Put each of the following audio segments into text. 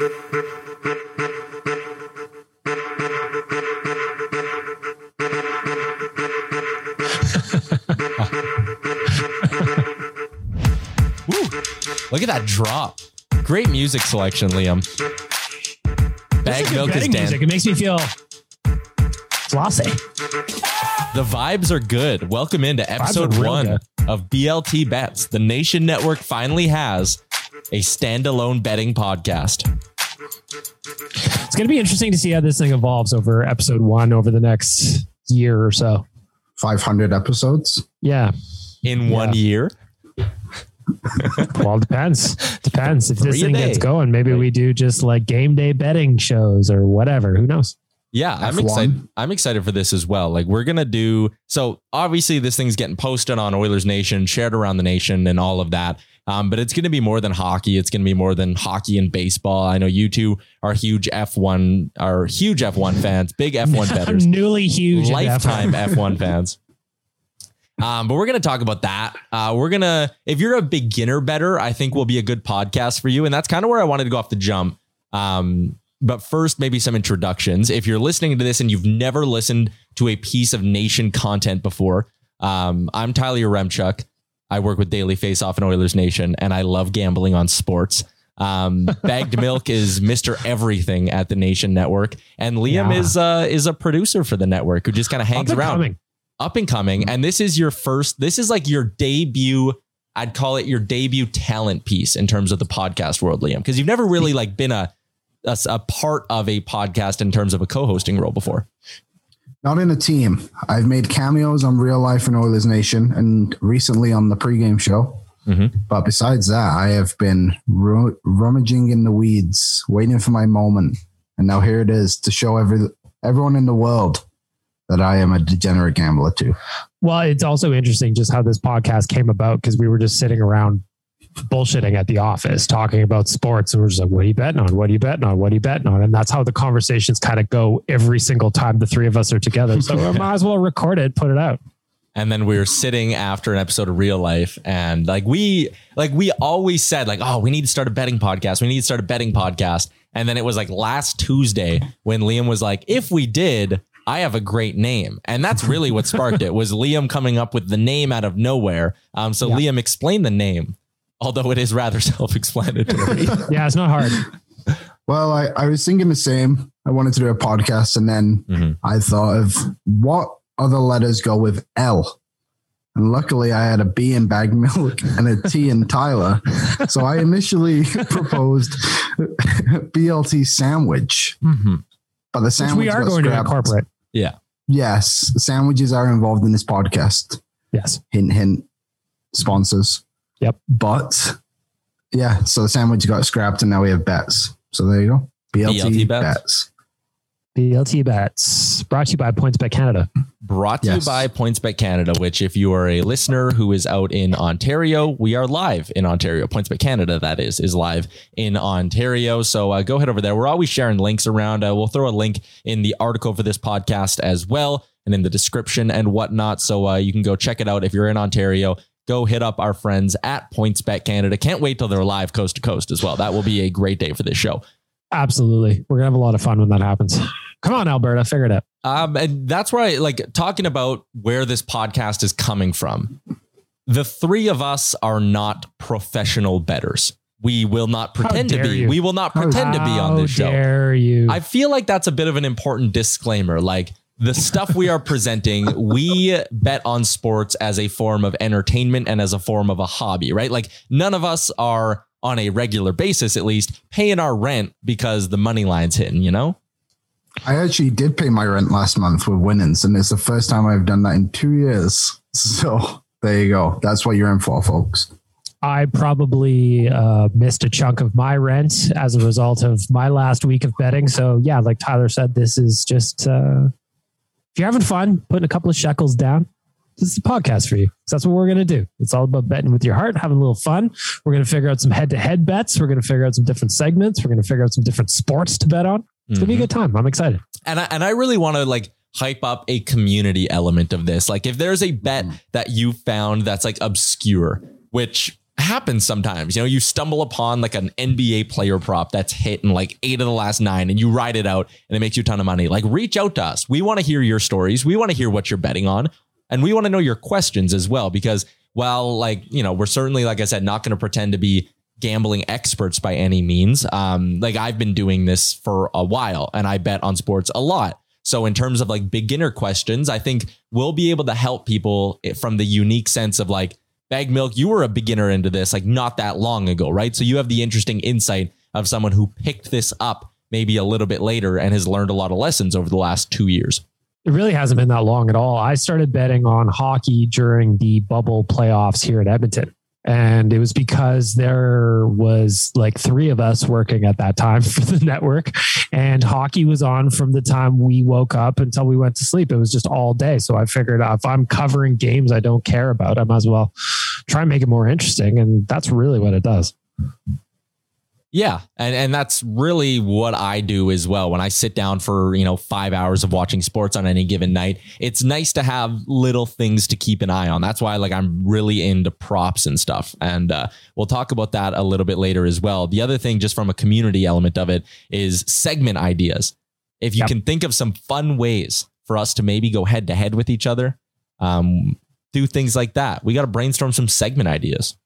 Look at that drop. Great music selection, Liam. Bagged Milk is Dan. music. It makes me feel flossy. The vibes are good. Welcome into episode one good. of BLT Bets. The Nation Network finally has a standalone betting podcast. It's going to be interesting to see how this thing evolves over episode one over the next year or so. 500 episodes. Yeah. In one year, Well, it depends. Depends. If this Three a thing gets going, maybe we do just like game day betting shows or whatever. Who knows? Yeah, I'm F1. excited. I'm excited for this as well. Like we're gonna do so. Obviously, this thing's getting posted on Oilers Nation, shared around the nation, and all of that. Um, but it's gonna be more than hockey. It's gonna be more than hockey and baseball. I know you two are huge F1, are huge F1 fans, big F1 betters, newly huge. lifetime F1. F1 fans. Um, but we're gonna talk about that. Uh, we're gonna, if you're a beginner better, I think will be a good podcast for you, and that's kind of where I wanted to go off the jump. Um, but first, maybe some introductions. If you're listening to this and you've never listened to a piece of Nation content before, um, I'm Tyler Yaremchuk. I work with Daily Face Off and Oilers Nation, and I love gambling on sports. Um, Bagged Milk is Mr. Everything at the Nation Network, and Liam Yeah. is uh, is a producer for the network who just kind of hangs Up around coming. up and coming. And this is your first, this is like your debut. I'd call it your debut talent piece in terms of the podcast world, Liam, because you've never really like been a, a a part of a podcast in terms of a co-hosting role before. Not in a team. I've made cameos on Real Life and Oilers Nation and recently on the pregame show. Mhm. But besides that, I have been ru- rummaging in the weeds, waiting for my moment. And now here it is to show every everyone in the world that I am a degenerate gambler too. Well, it's also interesting just how this podcast came about because we were just sitting around bullshitting at the office talking about sports. And we're just like, what are you betting on? What are you betting on? What are you betting on? And that's how the conversations kind of go every single time the three of us are together. So we might as well record it, put it out. And then we were sitting after an episode of Real Life, and like we like we always said, like, oh, we need to start a betting podcast. We need to start a betting podcast. And then it was like last Tuesday when Liam was like, if we did, I have a great name. And that's really what sparked it was Liam coming up with the name out of nowhere. Um, so Liam, explain the name, although it is rather self-explanatory. Yeah, it's not hard. Well, I, I was thinking the same. I wanted to do a podcast and then Mhm. I thought of what other letters go with L. And luckily I had a B in Bagged Milk and a T in Tyler. So I initially proposed BLT sandwich. Mhm. But the Which sandwich we are got going to scrapped. incorporate. Yeah. Yes, sandwiches are involved in this podcast. Yes. Hint, hint. Sponsors. Yep. But yeah, so the sandwich got scrapped and now we have bets. So there you go. BLT, BLT bets. bets. BLT bets brought to you by PointsBet Canada. Brought to Yes. you by PointsBet Canada, which, if you are a listener who is out in Ontario, we are live in Ontario. PointsBet Canada, that is, is live in Ontario. So uh, go head over there. We're always sharing links around. Uh, we'll throw a link in the article for this podcast as well and in the description and whatnot. So uh, you can go check it out if you're in Ontario. Go hit up our friends at PointsBet Canada. Can't wait till they're live coast to coast as well. That will be a great day for this show. Absolutely. We're going to have a lot of fun when that happens. Come on, Alberta, figure it out. Um, and that's where I like talking about where this podcast is coming from. the three of us are not professional betters. We will not pretend to be. you. We will not pretend to be on this How show. dare you? I feel like that's a bit of an important disclaimer. Like the stuff we are presenting, we bet on sports as a form of entertainment and as a form of a hobby, right? Like none of us are on a regular basis, at least, paying our rent because the money line's hitting, you know? I actually did pay my rent last month with winnings, and it's the first time I've done that in two years. So there you go. That's what you're in for, folks. I probably uh, missed a chunk of my rent as a result of my last week of betting. So yeah, like Tyler said, this is just uh, if you're having fun, putting a couple of shekels down. This is a podcast for you. 'Cause that's what we're going to do. It's all about betting with your heart, having a little fun. We're going to figure out some head to head bets. We're going to figure out some different segments. We're going to figure out some different sports to bet on. It's going to be a mm-hmm. good time. I'm excited. and I, and I really want to like hype up a community element of this. Like if there's a bet mm. that you found that's like obscure, which happens sometimes, you know, you stumble upon like an NBA player prop that's hit in like eight of the last nine and you ride it out and it makes you a ton of money. Like reach out to us. We want to hear your stories. We want to hear what you're betting on and we want to know your questions as well because while like, you know, we're certainly, like I said, not going to pretend to be gambling experts by any means. Um, like I've been doing this for a while and I bet on sports a lot. So in terms of like beginner questions, I think we'll be able to help people from the unique sense of like Bagged Milk. You were a beginner into this like not that long ago, right? So you have the interesting insight of someone who picked this up maybe a little bit later and has learned a lot of lessons over the last two years. It really hasn't been that long at all. I started betting on hockey during the bubble playoffs here at Edmonton. And it was because there was like three of us working at that time for the network. And hockey was on from the time we woke up until we went to sleep. It was just all day. So I figured if I'm covering games I don't care about, I might as well try and make it more interesting. And that's really what it does. Yeah, and and that's really what I do as well. When I sit down for you know five hours of watching sports on any given night, it's nice to have little things to keep an eye on. That's why like I'm really into props and stuff, and uh, we'll talk about that a little bit later as well. The other thing, just from a community element of it, is segment ideas. If you Yep. can think of some fun ways for us to maybe go head to head with each other, um, do things like that. We got to brainstorm some segment ideas.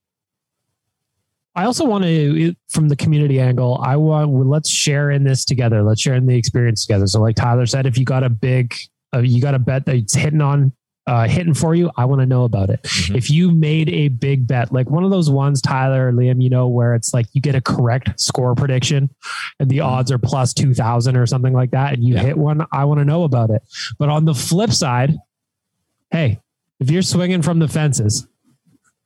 I also want to, from the community angle, I want let's share in this together. Let's share in the experience together. So, like Tyler said, if you got a big, uh, you got a bet that's hitting on, uh, hitting for you, I want to know about it. Mhm. If you made a big bet, like one of those ones, Tyler or Liam, you know, where it's like you get a correct score prediction and the odds are plus 2000 or something like that, and you Yeah. hit one, I want to know about it. But on the flip side, hey, if you're swinging from the fences,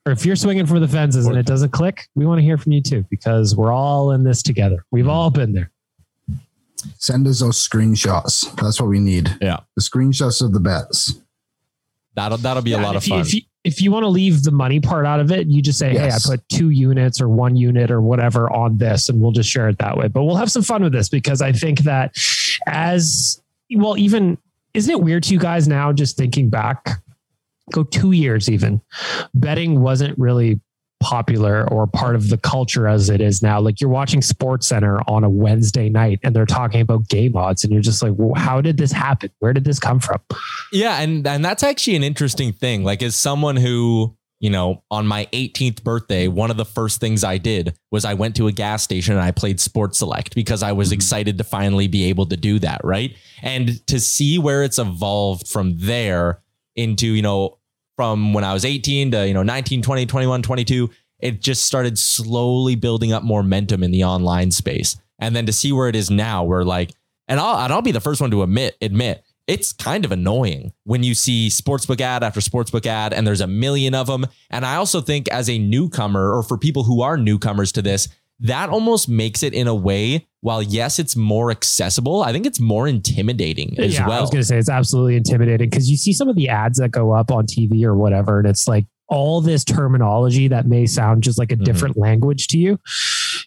or if you're swinging for the fences and it doesn't click, we want to hear from you too because we're all in this together. We've all been there. Send us those screenshots. That's what we need. Yeah. The screenshots of the bets. That'll that'll be a lot of if you, fun. if you if you want to leave the money part out of it, you just say, Yes. "Hey, I put two units or one unit or whatever on this," and we'll just share it that way. But we'll have some fun with this because I think that as well, even isn't it weird to you guys now? Just thinking back, go two years even, betting wasn't really popular or part of the culture as it is now. Like you're watching SportsCenter on a Wednesday night and they're talking about game odds, and you're just like, well, "How did this happen? Where did this come from?" Yeah, and and that's actually an interesting thing. Like as someone who, you know, on my 18th birthday, one of the first things I did was I went to a gas station and I played Sports Select because I was mm-hmm. excited to finally be able to do that, right? And to see where it's evolved from there into, you know, from when I was 18 to, you know, 19, 20, 21, 22, it just started slowly building up momentum in the online space. And then to see where it is now, where like, and I'll and I'll be the first one to admit admit it's kind of annoying when you see sportsbook ad after sportsbook ad and there's a million of them. And I also think as a newcomer or for people who are newcomers to this, that almost makes it in a way, while yes, it's more accessible, I think it's more intimidating as yeah, I was going to say it's absolutely intimidating because you see some of the ads that go up on TV or whatever, and it's like all this terminology that may sound just like a Mhm. different language to you.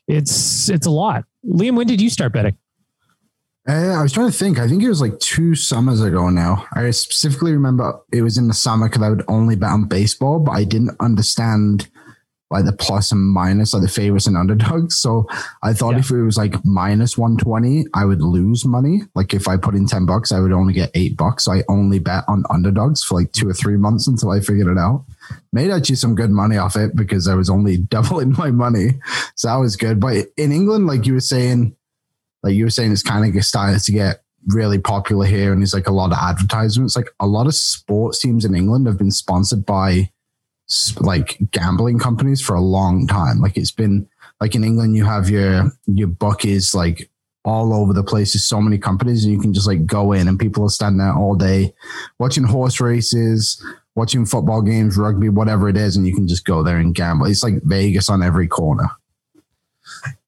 It's it's a lot. Liam, when did you start betting? Uh, I was trying to think. I think it was like two summers ago now. I specifically remember it was in the summer because I would only bet on baseball, but I didn't understand like the plus and minus, like the favorites and underdogs. So I thought Yeah. if it was like minus 120, I would lose money. Like if I put in 10 bucks, I would only get eight bucks. So I only bet on underdogs for like two or three months until I figured it out. Made actually some good money off it because I was only doubling my money. So that was good. But in England, like you were saying, like you were saying, it's kind of starting to get really popular here and there's like a lot of advertisements. Like a lot of sports teams in England have been sponsored by like gambling companies for a long time. Like it's been like in England, you have your your bookies like all over the place. There's so many companies, and you can just like go in, and people are standing there all day watching horse races, watching football games, rugby, whatever it is, and you can just go there and gamble. It's like Vegas on every corner.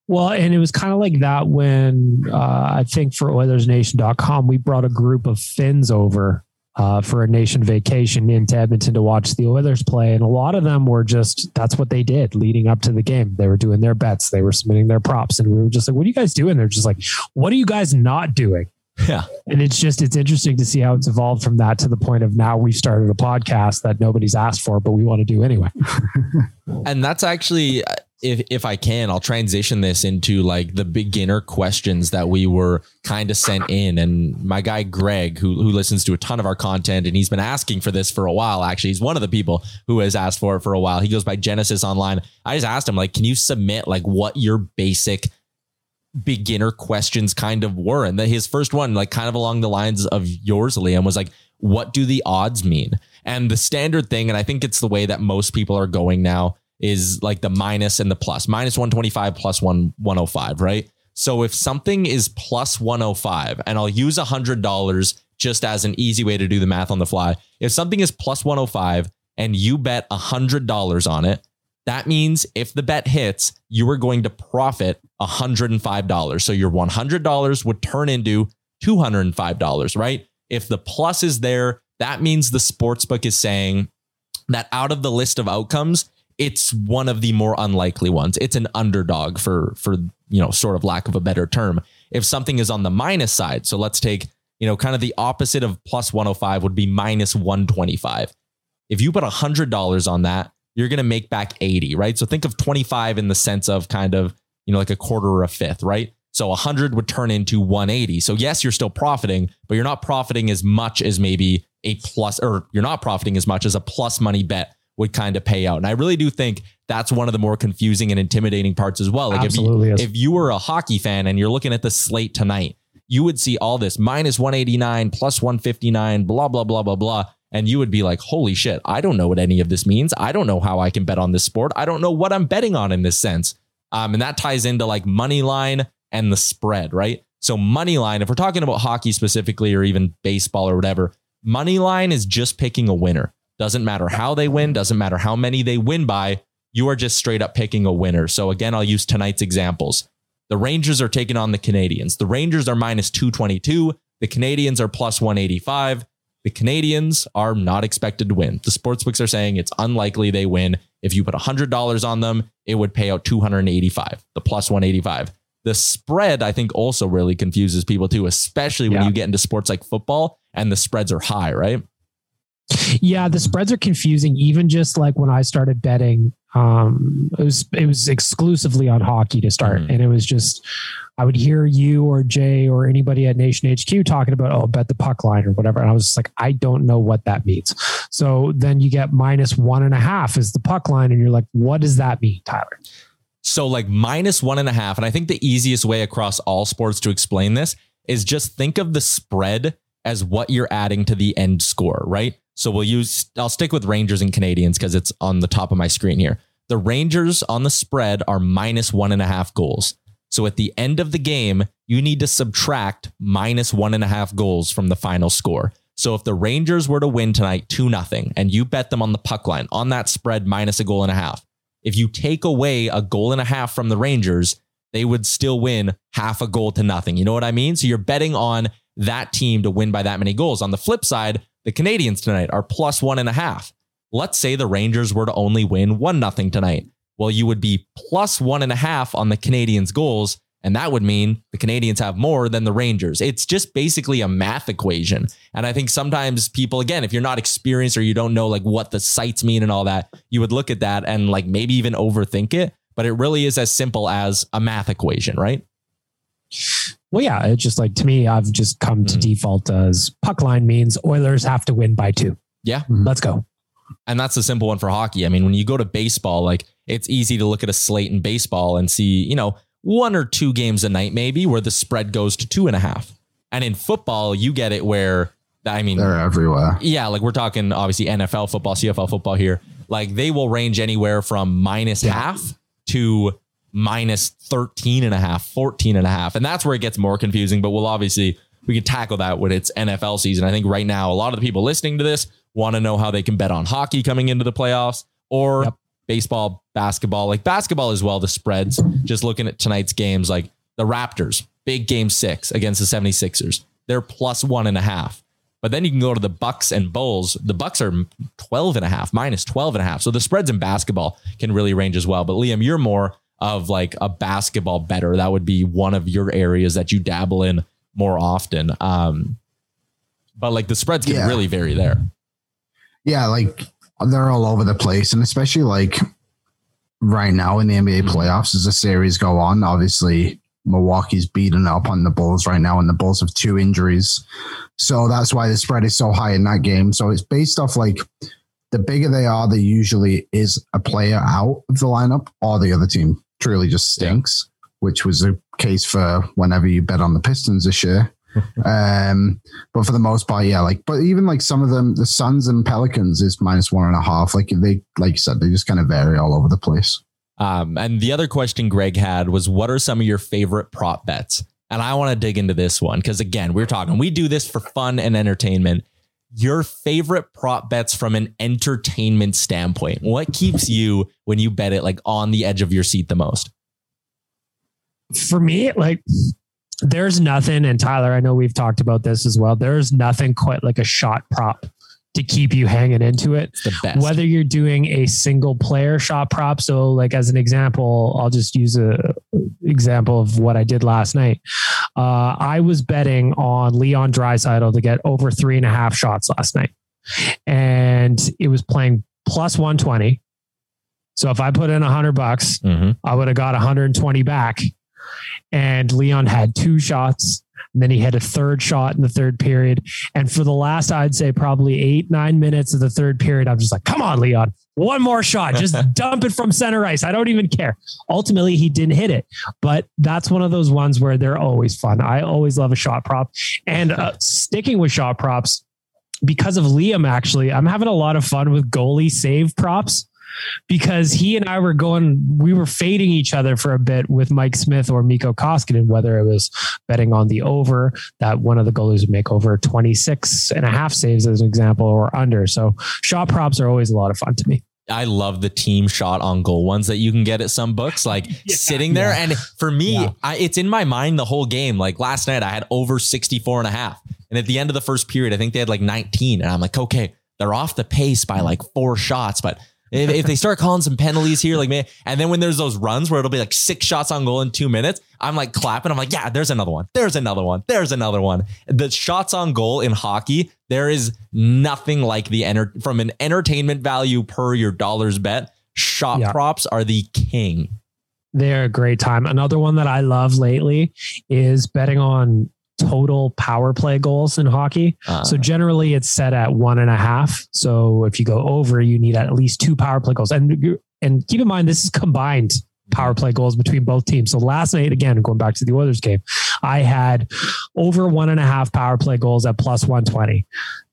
Well, and it was kind of like that when uh, I think for OilersNation.com, we brought a group of Finns over uh, for a nation vacation into Edmonton to watch the Oilers play. And a lot of them were just, that's what they did leading up to the game. They were doing their bets, they were submitting their props. And we were just like, what are you guys doing? They're just like, what are you guys not doing? Yeah. And it's just, it's interesting to see how it's evolved from that to the point of now we've started a podcast that nobody's asked for, but we want to do anyway. And that's actually, if if I can, I'll transition this into like the beginner questions that we were kind of sent in. And my guy Greg, who who listens to a ton of our content, and he's been asking for this for a while. Actually, he's one of the people who has asked for it for a while. He goes by Genesis Online. I just asked him like, can you submit like what your basic beginner questions kind of were? And that his first one, like kind of along the lines of yours, Liam, was like, what do the odds mean? And the standard thing, and I think it's the way that most people are going now, is like the minus and the plus. Minus 125 plus one 105, right? So if something is plus 105, and I'll use $100 just as an easy way to do the math on the fly. If something is plus 105 and you bet $100 on it, that means if the bet hits, you are going to profit $105. So your $100 would turn into $205, right? If the plus is there, that means the sportsbook is saying that out of the list of outcomes, it's one of the more unlikely ones. It's an underdog for for you know sort of lack of a better term. If something is on the minus side, so let's take you know kind of the opposite of plus 105 would be minus 125. If you put $100 on that, you're going to make back 80, right? So think of 25 in the sense of kind of, you know, like a quarter or a fifth, right? So 100 would turn into 180. So yes, you're still profiting, but you're not profiting as much as maybe a plus, or you're not profiting as much as a plus money bet would kind of pay out. And I really do think that's one of the more confusing and intimidating parts as well. Like Absolutely if is. you, if you were a hockey fan and you're looking at the slate tonight, you would see all this minus 189, plus 159, blah, blah, blah, blah, blah. And you would be like, holy shit, I don't know what any of this means. I don't know how I can bet on this sport. I don't know what I'm betting on in this sense. Um, and that ties into like money line and the spread, right? So money line, if we're talking about hockey specifically or even baseball or whatever, money line is just picking a winner. Doesn't matter how they win, doesn't matter how many they win by. You are just straight up picking a winner. So again, I'll use tonight's examples. The Rangers are taking on the Canadiens. The Rangers are minus 222. The Canadiens are plus 185. The Canadiens are not expected to win. The sportsbooks are saying it's unlikely they win. If you put $100 on them, it would pay out 285, the plus 185. The spread, I think, also really confuses people too, especially when Yeah. you get into sports like football and the spreads are high, right? Yeah, the spreads are confusing. Even just like when I started betting, um, it was it was exclusively on hockey to start, Mhm. and it was just I would hear you or Jay or anybody at Nation HQ talking about oh bet the puck line or whatever, and I was just like I don't know what that means. So then you get minus one and a half is the puck line, and you're like, what does that mean, Tyler? So like minus one and a half. And I think the easiest way across all sports to explain this is just think of the spread as what you're adding to the end score, right? So we'll use, I'll stick with Rangers and Canadiens because it's on the top of my screen here. The Rangers on the spread are minus one and a half goals. So at the end of the game, you need to subtract minus one and a half goals from the final score. So if the Rangers were to win tonight 2 nothing, and you bet them on the puck line on that spread minus a goal and a half, if you take away a goal and a half from the Rangers, they would still win half a goal to nothing. You know what I mean? So you're betting on that team to win by that many goals. On the flip side, the Canadiens tonight are plus one and a half. Let's say the Rangers were to only win one nothing tonight. Well, you would be plus one and a half on the Canadiens' goals, And that would mean the Canadiens have more than the Rangers. It's just basically a math equation. And I think sometimes people, again, if you're not experienced or you don't know like what the sites mean and all that, you would look at that and like maybe even overthink it. But it really is as simple as a math equation, right? Well, yeah, it's just like to me, I've just come to Mhm. default as puck line means Oilers have to win by two. Yeah. Let's go. And that's a simple one for hockey. I mean, when you go to baseball, like it's easy to look at a slate in baseball and see, you know, one or two games a night, maybe where the spread goes to two and a half. And in football, you get it where, I mean, They're everywhere. yeah, like we're talking obviously NFL football, CFL football here. Like they will range anywhere from minus half to minus 13 and a half, 14 and a half. And that's where it gets more confusing. But we'll obviously, we can tackle that when it's NFL season. I think right now, a lot of the people listening to this want to know how they can bet on hockey coming into the playoffs or Yep. baseball, basketball, like basketball as well. The spreads, just looking at tonight's games, like the Raptors, big game six against the 76ers. They're plus one and a half. But then you can go to the Bucks and Bulls. The Bucks are 12 and a half, minus 12 and a half. So the spreads in basketball can really range as well. But Liam, you're more of like a basketball better. That would be one of your areas that you dabble in more often. Um, but like the spreads can Yeah. really vary there. Yeah, like they're all over the place, and especially like right now in the NBA Mhm. playoffs as the series go on. Obviously, Milwaukee's beating up on the Bulls right now, and the Bulls have two injuries, so that's why the spread is so high in that game. So it's based off like the bigger they are, there usually is a player out of the lineup, or the other team truly just stinks, which was the case for whenever you bet on the Pistons this year. um, but for the most part, yeah, like, but even like some of them, the Suns and Pelicans is minus one and a half. Like they, like you said, they just kind of vary all over the place. Um, and the other question Greg had was, what are some of your favorite prop bets? And I want to dig into this one because again, we're talking, we do this for fun and entertainment. Your favorite prop bets from an entertainment standpoint. What keeps you when you bet it like on the edge of your seat the most? For me, like there's nothing, and Tyler, I know we've talked about this as well. There's nothing quite like a shot prop to keep you hanging into it. It's the best. Whether you're doing a single player shot prop, so like as an example, I'll just use a example of what I did last night. Uh, I was betting on Leon Draisaitl to get over three and a half shots last night, and it was playing plus one twenty. So if I put in a hundred bucks, Mhm. I would have got 120 back. And Leon had two shots. And then he had a third shot in the third period. And for the last, I'd say probably eight, nine minutes of the third period, I'm just like, come on, Leon, one more shot. Just dump it from center ice. I don't even care. Ultimately, he didn't hit it. But that's one of those ones where they're always fun. I always love a shot prop. And uh, sticking with shot props, because of Liam, actually, I'm having a lot of fun with goalie save props because he and I were going, we were fading each other for a bit with Mike Smith or Mikko Koskinen, whether it was betting on the over that one of the goalies would make over 26 and a half saves as an example or under. So shot props are always a lot of fun to me. I love the team shot on goal ones that you can get at some books, like sitting there. yeah. And for me, Yeah. I, it's in my mind the whole game. Like last night, I had over 64 and a half. And at the end of the first period, I think they had like 19. And I'm like, okay, they're off the pace by like four shots. But if, if they start calling some penalties here, like man, and then when there's those runs where it'll be like six shots on goal in two minutes, I'm like clapping. I'm like, yeah, there's another one. There's another one. There's another one. The shots on goal in hockey, there is nothing like the enter from an entertainment value per your dollars bet. Shot Yeah. props are the king. They're a great time. Another one that I love lately is betting on total power play goals in hockey. Uh, So generally it's set at one and a half. So if you go over, you need at least two power play goals. And and keep in mind this is combined power play goals between both teams. So last night, again, going back to the Oilers game, I had over one and a half power play goals at plus 120.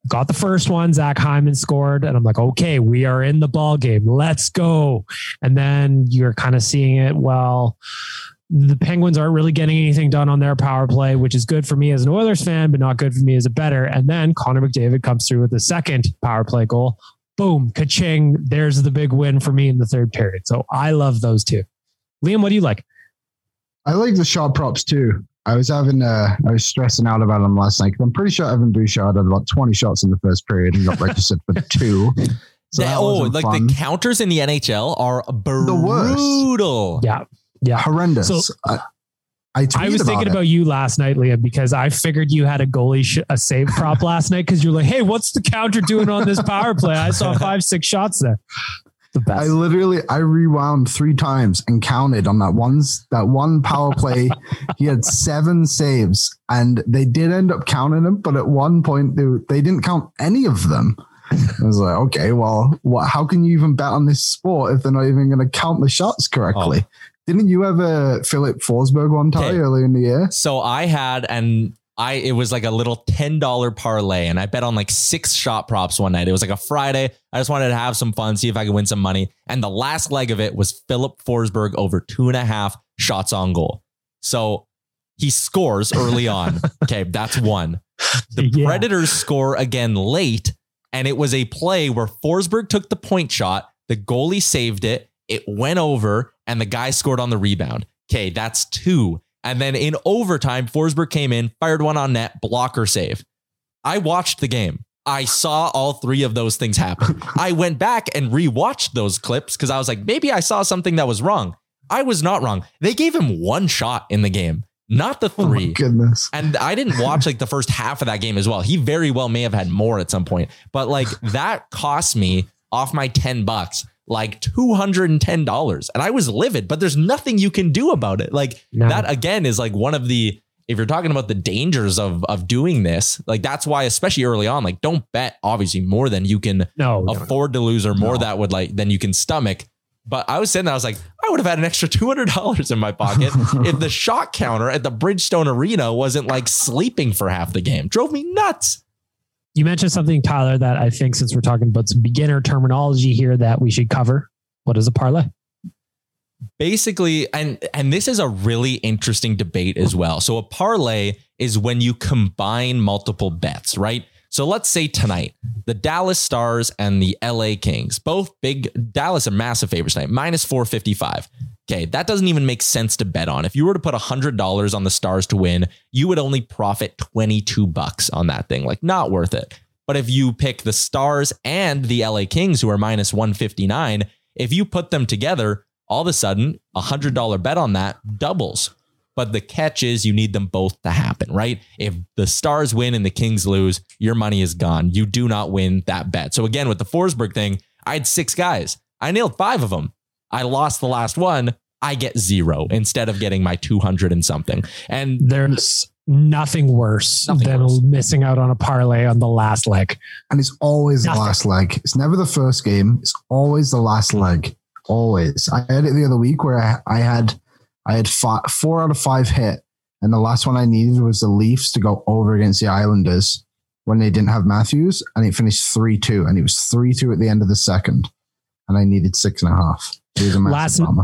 Got the first one, Zach Hyman scored, and I'm like, okay, we are in the ball game. Let's go. And then you're kind of seeing it. Well, the Penguins aren't really getting anything done on their power play, which is good for me as an Oilers fan, but not good for me as a better. And then Connor McDavid comes through with the second power play goal. Boom, ka-ching. There's the big win for me in the third period. So I love those two. Liam, what do you like? I like the shot props too. I was having, uh, I was stressing out about them last night. 'cause I'm pretty sure Evan Bouchard had about 20 shots in the first period and got registered for two. So the- that oh, like fun. the counters in the NHL are worst. brutal. Yeah. Yeah. horrendous. So- I, I, I was thinking it. about you last night, Liam, because I figured you had a goalie sh- a save prop last night because you're like, hey, what's the counter doing on this power play? I saw five, six shots there. The best. I literally I rewound three times and counted on that one's that one power play. he had seven saves, and they did end up counting them, but at one point they, they didn't count any of them. I was like, okay, well, what, how can you even bet on this sport if they're not even going to count the shots correctly? Oh. Didn't you ever Filip Forsberg one time Okay. earlier in the year? So I had and I it was like a little ten dollar parlay, and I bet on like six shot props one night. It was like a Friday. I just wanted to have some fun, see if I could win some money. And the last leg of it was Filip Forsberg over two and a half shots on goal. So he scores early on. okay, that's one. The Yeah. Predators score again late, and it was a play where Forsberg took the point shot. The goalie saved it. It went over, and the guy scored on the rebound. Okay, that's two. And then in overtime, Forsberg came in, fired one on net, blocker save. I watched the game. I saw all three of those things happen. I went back and rewatched those clips because I was like, maybe I saw something that was wrong. I was not wrong. They gave him one shot in the game, not the Oh my three. goodness. And I didn't watch like the first half of that game as well. He very well may have had more at some point, but like that cost me off my 10 bucks like $210 and I was livid, but there's nothing you can do about it. Like No. that again is like one of the if you're talking about the dangers of of doing this, like that's why especially early on like don't bet obviously more than you can no, no, no. afford to lose or more that would like than you can stomach. But I was sitting there, I was like, I would have had an extra two hundred dollars in my pocket if the shot counter at the Bridgestone Arena wasn't like sleeping for half the game. Drove me nuts. You mentioned something, Tyler, that I think since we're talking about some beginner terminology here that we should cover. What is a parlay? Basically, and and this is a really interesting debate as well. So a parlay is when you combine multiple bets, right? So let's say tonight, the Dallas Stars and the LA Kings, both big Dallas are massive favorites tonight, minus 455. Okay, that doesn't even make sense to bet on. If you were to put $100 on the Stars to win, you would only profit 22 bucks on that thing. Like not worth it. But if you pick the Stars and the LA Kings who are minus 159, if you put them together, all of a sudden, a $100 bet on that doubles. But the catch is you need them both to happen, right? If the Stars win and the Kings lose, your money is gone. You do not win that bet. So again, with the Forsberg thing, I had six guys. I nailed five of them. I lost the last one. I get zero instead of getting my 200 and something. And There's nothing worse Nothing than worse. missing out on a parlay on the last leg. And it's always Nothing. the last leg. It's never the first game. It's always the last leg. Always. I had it the other week where I, I had I had five, four out of five hit, and the last one I needed was the Leafs to go over against the Islanders when they didn't have Matthews, and it finished three two, and it was three two at the end of the second, and I needed six and a half. It was a Last- massive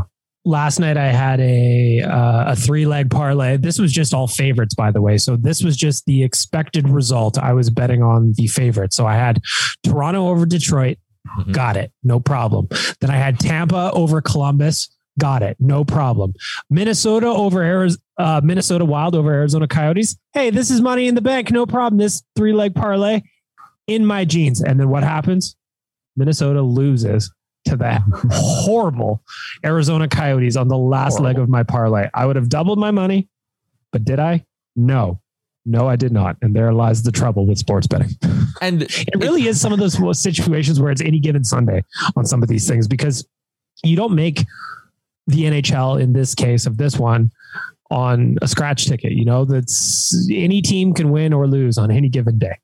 last night I had a uh, a three leg parlay. This was just all favorites, by the way. So this was just the expected result. I was betting on the favorite. So I had Toronto over Detroit. Mhm. Got it, no problem. Then I had Tampa over Columbus. Got it, no problem. Minnesota over Arizona, uh, Minnesota Wild over Arizona Coyotes. Hey, this is money in the bank, no problem. This three leg parlay in my jeans. And then what happens? Minnesota loses to that horrible Arizona Coyotes on the last leg of my parlay. I would have doubled my money, but did I? No. No, I did not. And there lies the trouble with sports betting. and It really is some of those situations where it's any given Sunday on some of these things because you don't make the NHL in this case of this one on a scratch ticket. You know, that's any team can win or lose on any given day.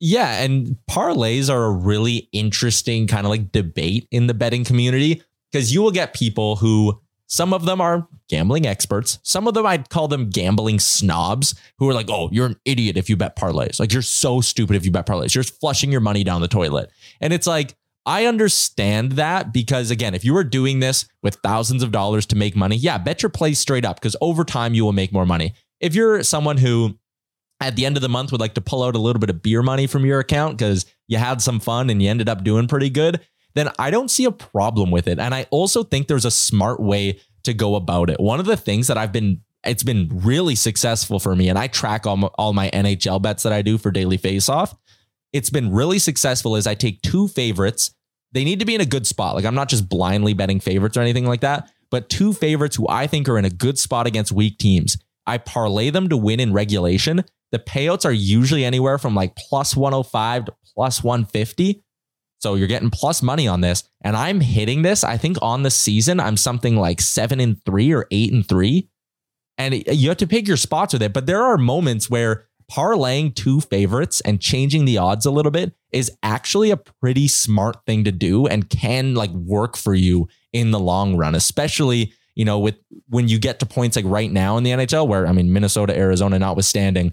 Yeah, and parlays are a really interesting kind of like debate in the betting community because you will get people who some of them are gambling experts, some of them I'd call them gambling snobs who are like, "Oh, you're an idiot if you bet parlays. Like you're so stupid if you bet parlays. You're just flushing your money down the toilet." And it's like I understand that because again, if you were doing this with thousands of dollars to make money, yeah, bet your plays straight up because over time you will make more money. If you're someone who at the end of the month would like to pull out a little bit of beer money from your account because you had some fun and you ended up doing pretty good, then I don't see a problem with it. And I also think there's a smart way to go about it. One of the things that I've been it's been really successful for me and I track all my, all my NHL bets that I do for daily face off. It's been really successful as I take two favorites. They need to be in a good spot. Like I'm not just blindly betting favorites or anything like that, but two favorites who I think are in a good spot against weak teams. I parlay them to win in regulation. The payouts are usually anywhere from like plus 105 to plus 150. So you're getting plus money on this. And I'm hitting this. I think on the season, I'm something like seven and three or eight and three. And you have to pick your spots with it. But there are moments where parlaying two favorites and changing the odds a little bit is actually a pretty smart thing to do and can like work for you in the long run, especially, you know, with when you get to points like right now in the NHL where I mean Minnesota, Arizona notwithstanding,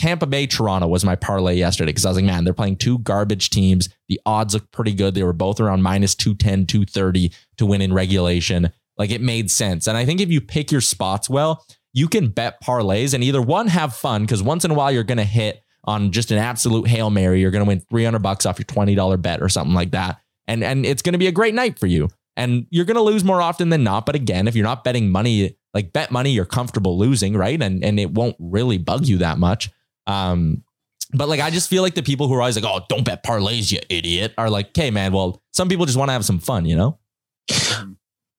Tampa Bay, Toronto was my parlay yesterday because I was like, man, they're playing two garbage teams. The odds look pretty good. They were both around minus 210, 230 to win in regulation. Like it made sense. And I think if you pick your spots well, you can bet parlays and either one, have fun because once in a while you're going to hit on just an absolute Hail Mary. You're going to win 300 bucks off your $20 bet or something like that. And, and it's going to be a great night for you. And you're going to lose more often than not. But again, if you're not betting money, like bet money, you're comfortable losing, right? And, and it won't really bug you that much. Um, but like, I just feel like the people who are always like, oh, don't bet parlays, you idiot, are like, okay, man, well, some people just want to have some fun, you know?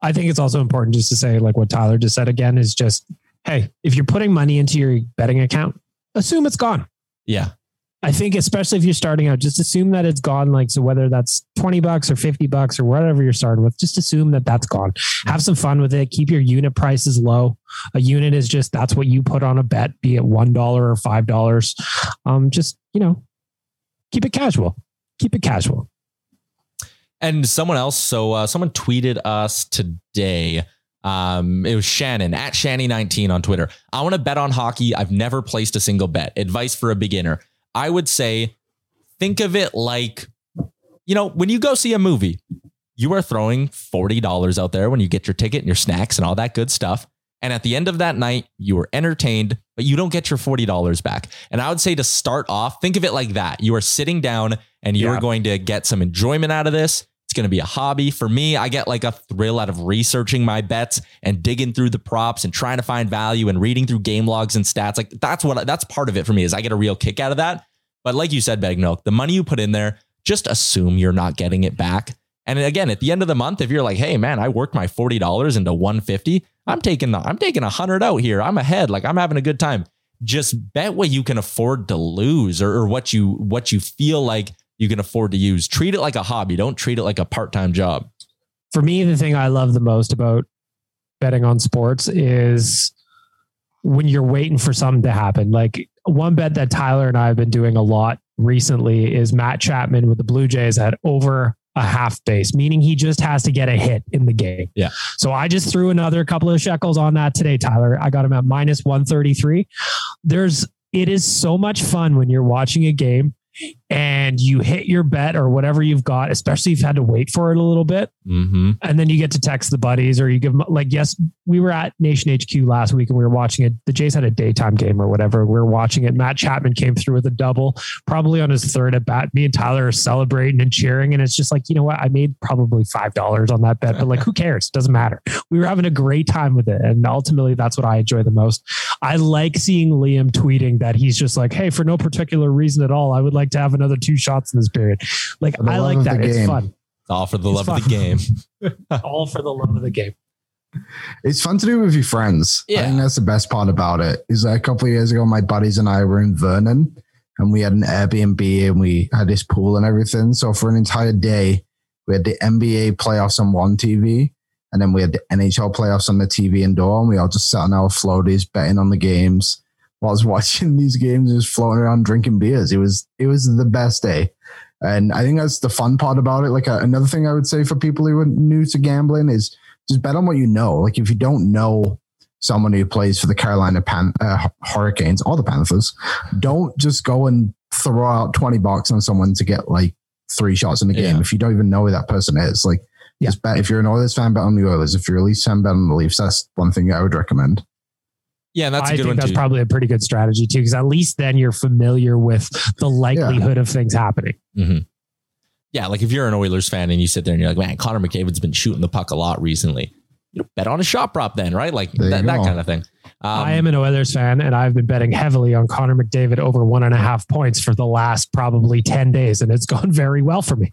I think it's also important just to say, like what Tyler just said again, is just, hey, if you're putting money into your betting account, assume it's gone. Yeah. I think especially if you're starting out, just assume that it's gone. Like, so whether that's 20 bucks or 50 bucks or whatever you're starting with, just assume that that's gone. Have some fun with it. Keep your unit prices low. A unit is just, that's what you put on a bet, be it $1 or $5. Um, just, you know, keep it casual. Keep it casual. And someone else, so uh, someone tweeted us today. Um, it was Shannon at Shanny19 on Twitter. I want to bet on hockey. I've never placed a single bet. Advice for a beginner. I would say think of it like, you know, when you go see a movie, you are throwing $40 out there when you get your ticket and your snacks and all that good stuff. And at the end of that night, you were entertained, but you don't get your $40 back. And I would say to start off, think of it like that. You are sitting down and you're Yeah. going to get some enjoyment out of this. It's going to be a hobby. For me, I get like a thrill out of researching my bets and digging through the props and trying to find value and reading through game logs and stats. Like that's what that's part of it for me is I get a real kick out of that. But like you said, Bagged Milk, the money you put in there, just assume you're not getting it back. And again, at the end of the month, if you're like, hey man, I worked my forty dollars into one fifty, I'm taking the I'm taking a hundred out here. I'm ahead. Like I'm having a good time. Just bet what you can afford to lose or, or what you what you feel like you can afford to use. Treat it like a hobby. Don't treat it like a part time job. for me, the thing I love the most about betting on sports is when you're waiting for something to happen. Like one bet that Tyler and I have been doing a lot recently is Matt Chapman with the Blue Jays at over a half base, meaning he just has to get a hit in the game. Yeah. So I just threw another couple of shekels on that today, Tyler. I got him at minus 133. There's, it is so much fun when you're watching a game and you hit your bet or whatever you've got, especially if you've had to wait for it a little bit. Mm-hmm. and then you get to text the buddies or you give them like yes we were at nation hq last week and we were watching it. The jays had a daytime game or whatever. We were watching it. Matt chapman came through with a double probably on his third at bat. Me and tyler are celebrating and cheering. And it's just like you know what? I made probably five dollars on that bet but like who cares? It doesn't matter. We were having a great time with it. And ultimately that's what i enjoy the most. I like seeing liam tweeting that he's just like hey for no particular reason at all i would like to have another two shots in this period like i like that it's fun All for the It's love of the game. all for the love of the game It's fun to do with your friends. I think that's the best part about it. Is that a couple of years ago, my buddies and I were in Vernon and we had an Airbnb and we had this pool and everything. So for an entire day, we had the NBA playoffs on one TV and then we had the NHL playoffs on the TV indoor and we all just sat on our floaties betting on the games. While I was watching these games, just floating around drinking beers. It was it was the best day. And I think that's the fun part about it. Like uh, another thing I would say for people who are new to gambling is just bet on what you know. Like if you don't know someone who plays for the Carolina Pan- uh, Hurricanes or the Panthers, don't just go and throw out 20 bucks on someone to get like three shots in the game Yeah. if you don't even know who that person is. Like just bet if you're an Oilers fan, bet on the Oilers. If you're a Leafs fan, bet on the Leafs. That's one thing I would recommend. Yeah, that's a I good think one that's too. probably a pretty good strategy too, because at least then you're familiar with the likelihood of things happening. yeah, like if you're an Oilers fan and you sit there and you're like, man, Connor McDavid's been shooting the puck a lot recently. You know, bet on a shot prop then, right? Like There that, that kind of thing. Um, I am an Oilers fan, and I've been betting heavily on Connor McDavid over one and a half points for the last probably ten days, and it's gone very well for me.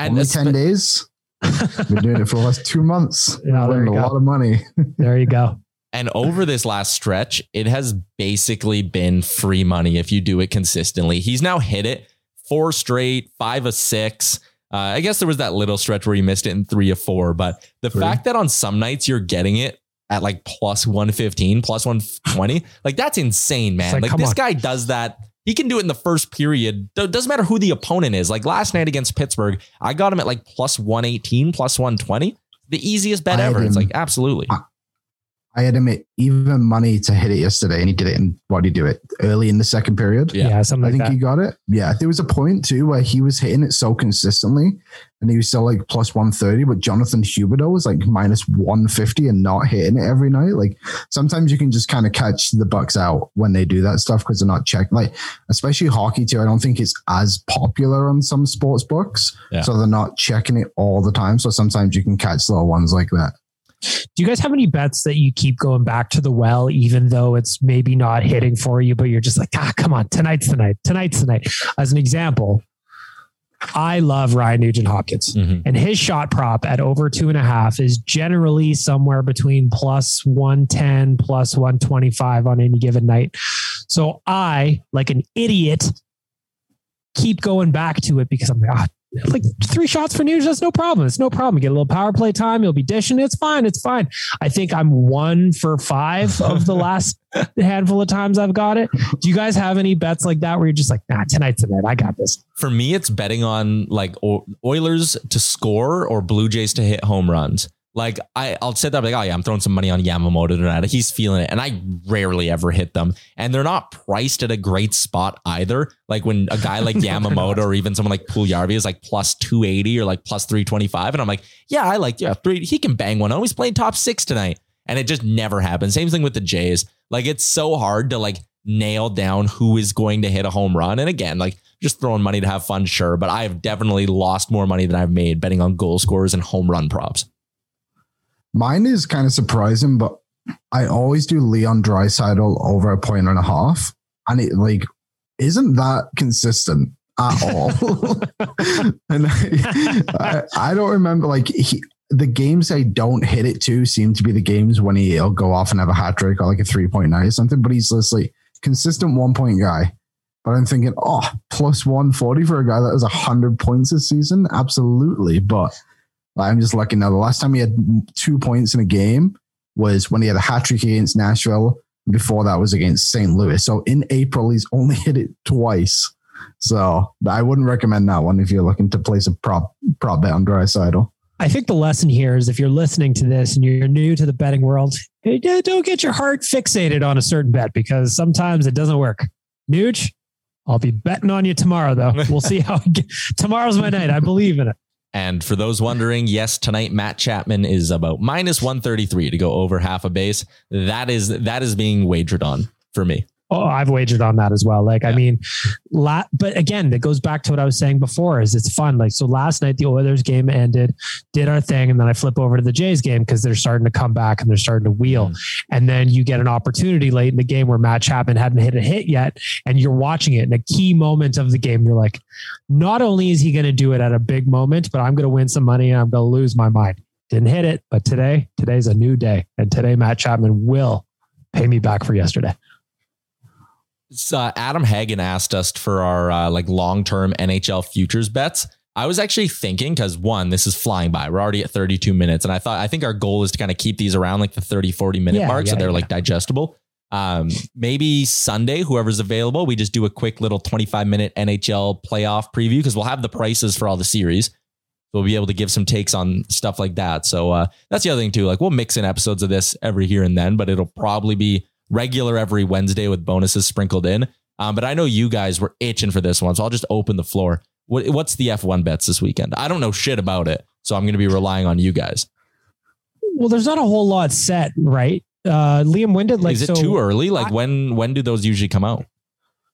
and Only espe- 10 days. Been doing it for the last two months. Yeah, there Winning you a go. lot of money. There you go. And over this last stretch, it has basically been free money if you do it consistently. He's now hit it four straight, five of six. Uh, I guess there was that little stretch where he missed it in three of four. But the Three. fact that on some nights you're getting it at like plus 115, plus 120, like that's insane, man. like, like this on. guy does that. He can do it in the first period. It doesn't matter who the opponent is. Like last night against Pittsburgh, I got him at like plus 118, plus 120. The easiest bet I ever. It's like absolutely. I- I had him at even money to hit it yesterday, and he did it And what did he do it early in the second period? Yeah. Yeah, something I like think that. he got it. Yeah, there was a point too where he was hitting it so consistently, and he was still like plus one thirty. But Jonathan Huberdeau was like minus one fifty and not hitting it every night. Like sometimes you can just kind of catch the Bucks out when they do that stuff because they're not checking. Like especially hockey too. I don't think it's as popular on some sports books, Yeah. so they're not checking it all the time. So sometimes you can catch little ones like that. Do you guys have any bets that you keep going back to the well, even though it's maybe not hitting for you, but you're just like, ah, come on, tonight's the night, tonight's the night. As an example, I love Ryan Nugent Hopkins, Mhm. and his shot prop at over two and a half is generally somewhere between plus 110, plus 125 on any given night. So I, like an idiot, keep going back to it because I'm like, ah, like three shots for Nugent, that's no problem. It's no problem. Get a little power play time. You'll be dishing. It's fine. It's fine. I think I'm one for five of the last handful of times I've got it. Do you guys have any bets like that where you're just like, nah, tonight's the night. I got this. for me, it's betting on like Oilers to score or Blue Jays to hit home runs. Like I, I'll set that like, oh yeah, I'm throwing some money on Yamamoto tonight. He's feeling it, and I rarely ever hit them, and they're not priced at a great spot either. Like when a guy like oh Yamamoto or even someone like Puljärvi is like plus two eighty or like plus three twenty five, and I'm like, yeah, I like yeah three. He can bang one. Oh, he's playing top six tonight, and it just never happens. Same thing with the Jays. Like it's so hard to like nail down who is going to hit a home run. And again, like just throwing money to have fun, sure. But I have definitely lost more money than I've made betting on goal scorers and home run props. Mine is kind of surprising, but I always do Leon Draisaitl over a point and a half, and it like isn't that consistent at all. and I, I, I don't remember like he, the games I don't hit it to seem to be the games when he'll go off and have a hat trick or like a three point nine or something. But he's just like consistent one point guy. But I'm thinking, oh, plus 140 for a guy that has 100 points this season? Absolutely. But I'm just lucky now. The last time he had two points in a game was when he had a hat trick against Nashville. Before that was against St. Louis. So in April, he's only hit it twice. So I wouldn't recommend that one if you're looking to place a prop prop bet on Draisaitl. I think the lesson here is if you're listening to this and you're new to the betting world, don't get your heart fixated on a certain bet because sometimes it doesn't work. Nuge, I'll be betting on you tomorrow, though. We'll see how tomorrow's my night. I believe in it. And for those wondering, yes, tonight Matt Chapman is about minus 133 to go over half a base. That is that is being wagered on for me. Oh, I've wagered on that as well. Like, I mean, la- but again, that goes back to what I was saying before is it's fun. Like, so last night the Oilers game ended, did our thing. And then I flip over to the Jays game because they're starting to come back and they're starting to wheel. Mm. And then you get an opportunity late in the game where Matt Chapman hadn't hit a hit yet. And you're watching it in a key moment of the game. You're like, not only is he going to do it at a big moment, but I'm going to win some money and I'm going to lose my mind. Didn't hit it, but today, today's a new day. And today, Matt Chapman will pay me back for yesterday. So, uh, Adam Hagen asked us for our uh, like long term NHL futures bets. I was actually thinking because one, this is flying by. We're already at 32 minutes. And I thought, I think our goal is to kind of keep these around like the 30, 40 minute Yeah, mark. so they're yeah. like digestible. Um, maybe Sunday, whoever's available, we just do a quick little 25 minute NHL playoff preview because we'll have the prices for all the series. We'll be able to give some takes on stuff like that. So uh, that's the other thing too. Like we'll mix in episodes of this every here and then, but it'll probably be regular every Wednesday with bonuses sprinkled in. Um, but I know you guys were itching for this one, so I'll just open the floor. What, what's the F1 bets this weekend? I don't know shit about it, so I'm going to be relying on you guys. Well, there's not a whole lot set, right? Uh, Liam, when did like Is it so too early? Like I- when when do those usually come out?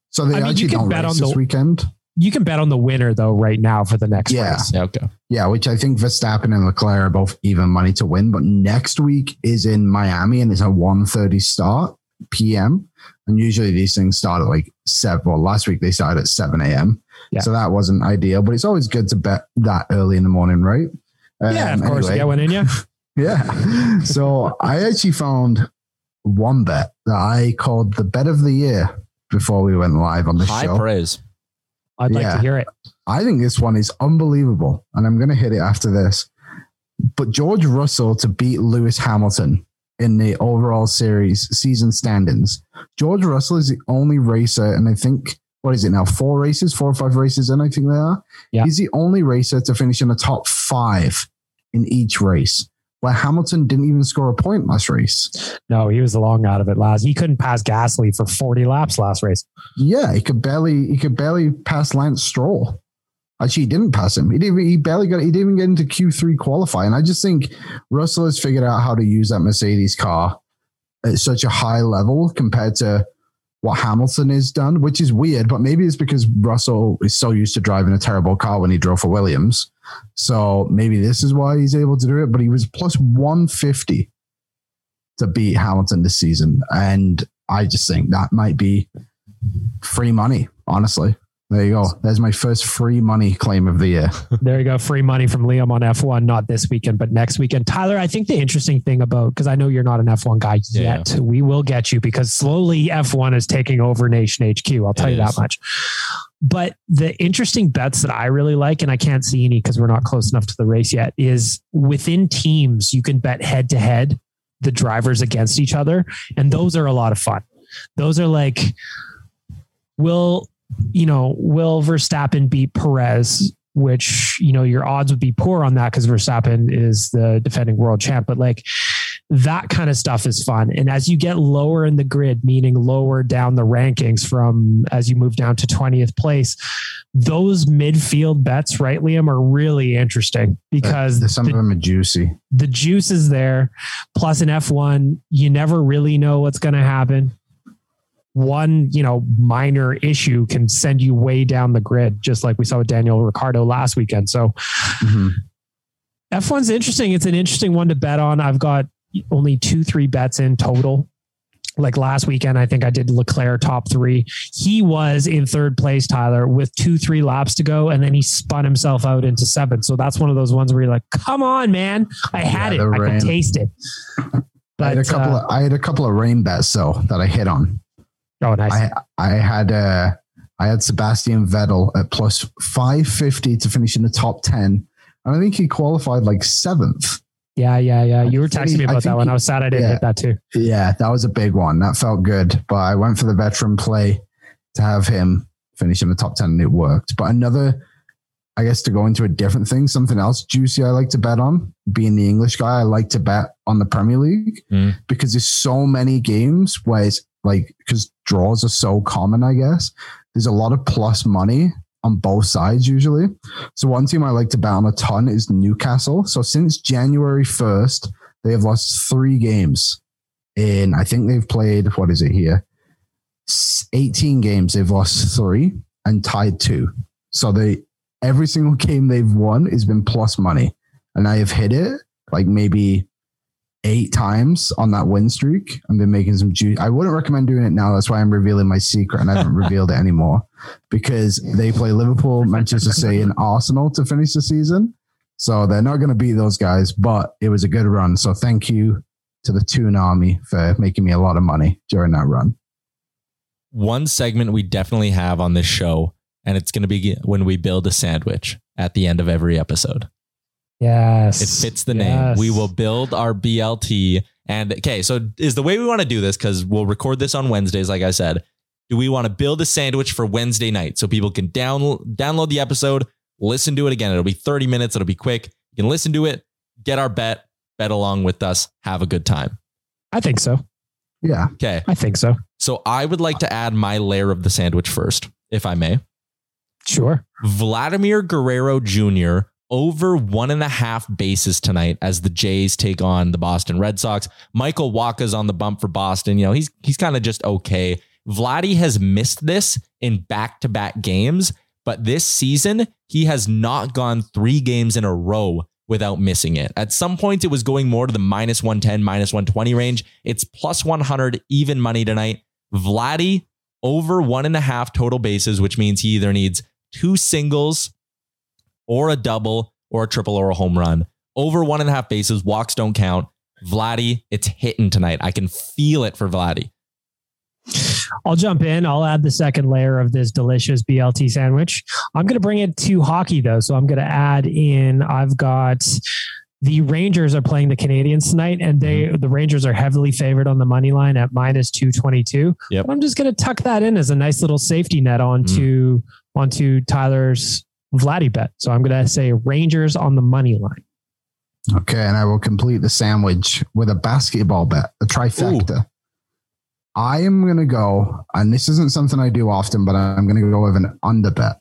So they I mean, you actually can don't bet race on this the- weekend. you can bet on the winner though right now for the next Yeah. race. Yeah, okay. Yeah, which I think Verstappen and Leclerc are both even money to win. But next week is in Miami and it's a 1.30 start PM. And usually these things start at like seven. Well, last week they started at 7 a.m. Yeah. So that wasn't ideal, but it's always good to bet that early in the morning, right? yeah, of Um, course. anyway. Get one in you. Yeah. So I actually found one bet that I called the bet of the year before we went live on the High show. praise. I'd like to hear it. I think this one is unbelievable, and I'm going to hit it after this. But George Russell to beat Lewis Hamilton in the overall series season standings. George Russell is the only racer, and I think what is it now? Four races, four or five races and I think they are. Yeah. He's the only racer to finish in the top five in each race. Where Hamilton didn't even score a point last race. No, he was the long out of it last. He couldn't pass Gasly for 40 laps last race. Yeah, he could barely he could barely pass Lance Stroll. Actually, he didn't pass him. He didn't. He barely got. He didn't even get into Q three qualifying. I just think Russell has figured out how to use that Mercedes car at such a high level compared to what Hamilton has done, which is weird. But maybe it's because Russell is so used to driving a terrible car when he drove for Williams. So maybe this is why he's able to do it. But he was plus one fifty to beat Hamilton this season, and I just think that might be free money. Honestly, there you go. There's my first free money claim of the year. There you go. Free money from Liam on F1, not this weekend, but next weekend. Tyler, I think the interesting thing about, because I know you're not an F1 guy Yeah. yet, we will get you because slowly F1 is taking over Nation HQ. I'll tell It you is. that much. But the interesting bets that I really like, and I can't see any because we're not close enough to the race yet, is within teams, you can bet head to head the drivers against each other. And those are a lot of fun. Those are like, will, you know, will Verstappen beat Perez? Which, you know, your odds would be poor on that because Verstappen is the defending world champ. But like that kind of stuff is fun. And as you get lower in the grid, meaning lower down the rankings from as you move down to 20th place, those midfield bets, right, Liam, are really interesting because There's some the- of them are juicy. the juice is there. Plus, in F1, you never really know what's going to happen. One, you know, minor issue can send you way down the grid, just like we saw with Daniel Ricciardo last weekend. So, Mhm. F1's interesting. It's an interesting one to bet on. I've got only two, three bets in total. Like last weekend, I think I did Leclerc top three. He was in third place, Tyler, with two, three laps to go, and then he spun himself out into seventh. So that's one of those ones where you're like, "Come on, man! I had Yeah, it. I rain. could taste it." I had a couple. uh, of, I had a couple of rain bets though that I hit on. Oh, nice. I I had uh I had Sebastian Vettel at plus five fifty to finish in the top ten, and I think he qualified like seventh. yeah, yeah, yeah. You were texting me about that think one. I was sad I didn't yeah. hit that too. Yeah, that was a big one. That felt good, but I went for the veteran play to have him finish in the top ten, and it worked. But another. I guess to go into a different thing, something else juicy I like to bet on. Being the English guy, I like to bet on the Premier League Mm. because there's so many games where it's like because draws are so common. I guess there's a lot of plus money on both sides usually. So one team I like to bet on a ton is Newcastle. So since January 1st, they have lost three games. In I think they've played what is it here? 18 games. They've lost three and tied two. So they every single game they've won has been plus money. And I have hit it like maybe eight times on that win streak. I've been making some juice. I wouldn't recommend doing it now. That's why I'm revealing my secret and I haven't revealed it anymore because they play Liverpool, Manchester City, and Arsenal to finish the season. So they're not going to beat those guys, but it was a good run. So thank you to the Toon Army for making me a lot of money during that run. One segment we definitely have on this show, and it's going to be when we build a sandwich at the end of every episode. Yes, It fits the name. We will build our BLT. And okay, so is the way we want to do this because we'll record this on Wednesdays, like I said. Do we want to build a sandwich for Wednesday night so people can download download the episode, listen to it again? It'll be 30 minutes, it'll be quick. You can listen to it, get our bet, bet along with us, have a good time. I think so. Yeah. Okay. I think so. So I would like to add my layer of the sandwich first, if I may. Sure. Vladimir Guerrero Jr. over one and a half bases tonight as the Jays take on the Boston Red Sox. Michael Wacha's on the bump for Boston. You know, he's he's kind of just okay. Vladdy has missed this in back-to-back games, but this season he has not gone three games in a row without missing it. At some points, it was going more to the minus 110, minus 120 range. It's plus 100 even money tonight. Vladdy over one and a half total bases, which means he either needs two singles or a double or a triple or a home run over one and a half bases. Walks don't count. Vladdy, it's hitting tonight. I can feel it for Vladdy. I'll jump in. I'll add the second layer of this delicious BLT sandwich. I'm going to bring it to hockey though. So I'm going to add in, I've got the Rangers are playing the Canadiens tonight, and they Mm-hmm. the Rangers are heavily favored on the money line at minus two twenty two. Yep. I'm just going to tuck that in as a nice little safety net onto Mm. onto Tyler's Vladdy bet. So I'm going to say Rangers on the money line. Okay, and I will complete the sandwich with a basketball bet, a trifecta. I am going to go, and this isn't something I do often, but I'm going to go with an under bet.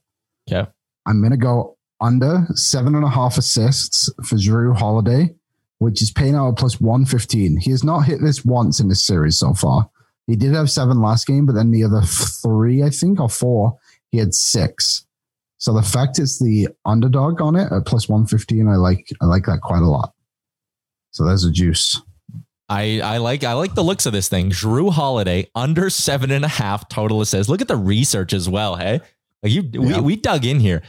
Okay. I'm going to go under seven and a half assists for Jrue Holiday, which is paying out plus 115. He has not hit this once in this series so far. He did have seven last game, but then the other three, I think, or four, he had six. So the fact it's the underdog on it at plus 115, I like I like that quite a lot. So there's a juice. I, I like I like the looks of this thing. Jrue Holiday under seven and a half total assists. Look at the research as well. Hey, like you we, we dug in here.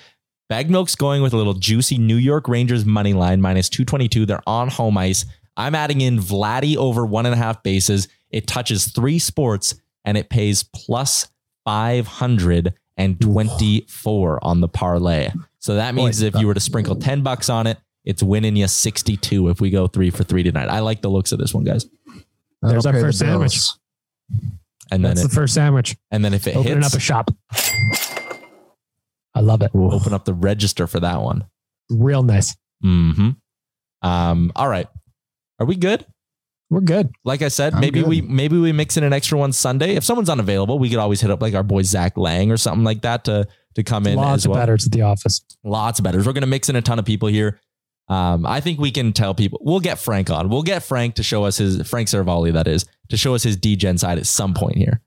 Bagged Milk's going with a little juicy New York Rangers money line minus two twenty two. They're on home ice. I'm adding in Vladdy over one and a half bases. It touches three sports and it pays plus five hundred and twenty four on the parlay. So that means if you were to sprinkle ten bucks on it, it's winning you sixty two if we go three for three tonight. I like the looks of this one, guys. There's That'll our pay the first sandwich. bills. And then That's it, the first sandwich. and then if it Opening hits, up a shop. I love it. open up the register for that one. Real nice. hmm Um, all right. Are we good? We're good. Like I said, I'm maybe good. we maybe we mix in an extra one Sunday. If someone's unavailable, we could always hit up like our boy Zach Lang or something like that to to come in Lots as of well. betters at the office. Lots of betters. We're gonna mix in a ton of people here. Um, I think we can tell people. We'll get Frank on. We'll get Frank to show us his Frank Seravalli, that is, to show us his DGen side at some point here.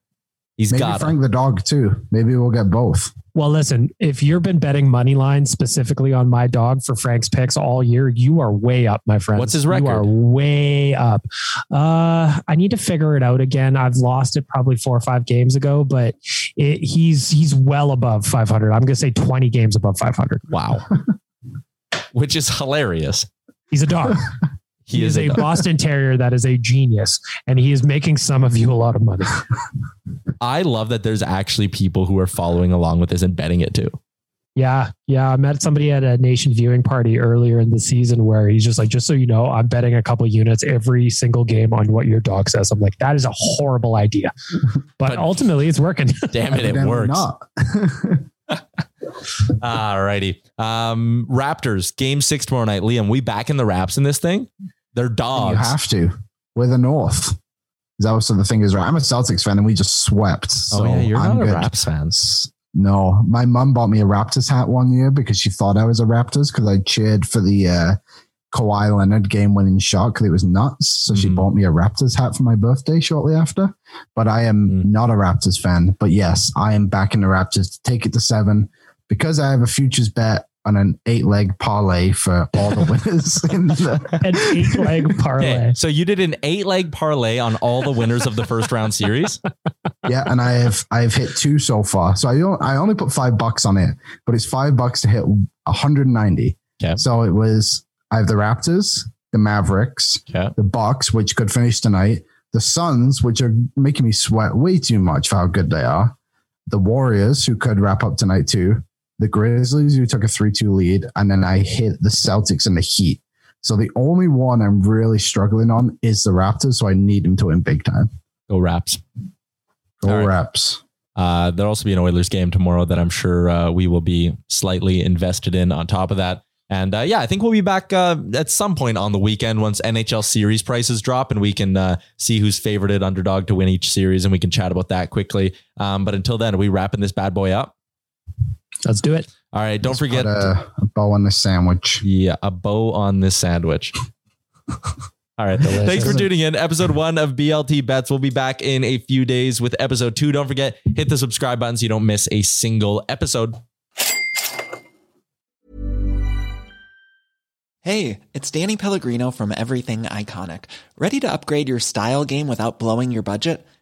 He's Maybe got Frank the dog too. Maybe we'll get both. Well, listen, if you've been betting money line specifically on my dog for Frank's picks all year, you are way up, my friend. What's his record? You are way up. Uh, I need to figure it out again. I've lost it probably four or five games ago, but it, he's he's well above 500. I'm going to say 20 games above 500. wow, which is hilarious. He's a dog. He, He, is, a dog. Boston Terrier that is a genius, and he is making some of you a lot of money. I love that there's actually people who are following along with this and betting it too. Yeah, yeah. I met somebody at a nation viewing party earlier in the season where he's just like, just so you know, I'm betting a couple units every single game on what your dog says. I'm like, that is a horrible idea, but, But- ultimately it's working. Damn it, it works. Not. All righty. Um, Raptors game six tomorrow night. Liam, we back in the Raps in this thing. They're dogs. You have to. We're the North. Is that also the thing is right? I'm a Celtics fan and we just swept. So oh yeah, you're I'm not a good. Raps fan. No, my mum bought me a Raptors hat one year because she thought I was a Raptors because I cheered for the uh, Kawhi Leonard game winning shot because it was nuts. So she Mhm. bought me a Raptors hat for my birthday shortly after. But I am Mm. not a Raptors fan. But yes, I am backing the Raptors to take it to seven because I have a futures bet on an eight leg parlay for all the winners in the An eight leg parlay. Okay, so you did an eight leg parlay on all the winners of the first round series. yeah, and I have I have hit two so far. So I don't I only put five bucks on it, but it's five bucks to hit 190. Okay. So it was I have the Raptors, the Mavericks, Okay. the Bucks, which could finish tonight, the Suns, which are making me sweat way too much for how good they are, the Warriors, who could wrap up tonight too, the Grizzlies, who took a 3 2 lead, and then I hit the Celtics and the Heat. So the only one I'm really struggling on is the Raptors. So I need them to win big time. Go Raps. Go All right. Raps. Uh, there'll also be an Oilers game tomorrow that I'm sure uh, we will be slightly invested in on top of that. And uh, yeah, I think we'll be back uh, at some point on the weekend once NHL series prices drop and we can uh, see who's favorited underdog to win each series and we can chat about that quickly. Um, but until then, are we wrapping this bad boy up? Let's do it. All right, don't Let's forget put a, a bow on the sandwich. yeah, a bow on this sandwich. All right. Delicious. Thanks for tuning in. Episode one of BLT Bets. We'll be back in a few days with episode two. Don't forget, hit the subscribe button so you don't miss a single episode. Hey, it's Danny Pellegrino from Everything Iconic. Ready to upgrade your style game without blowing your budget?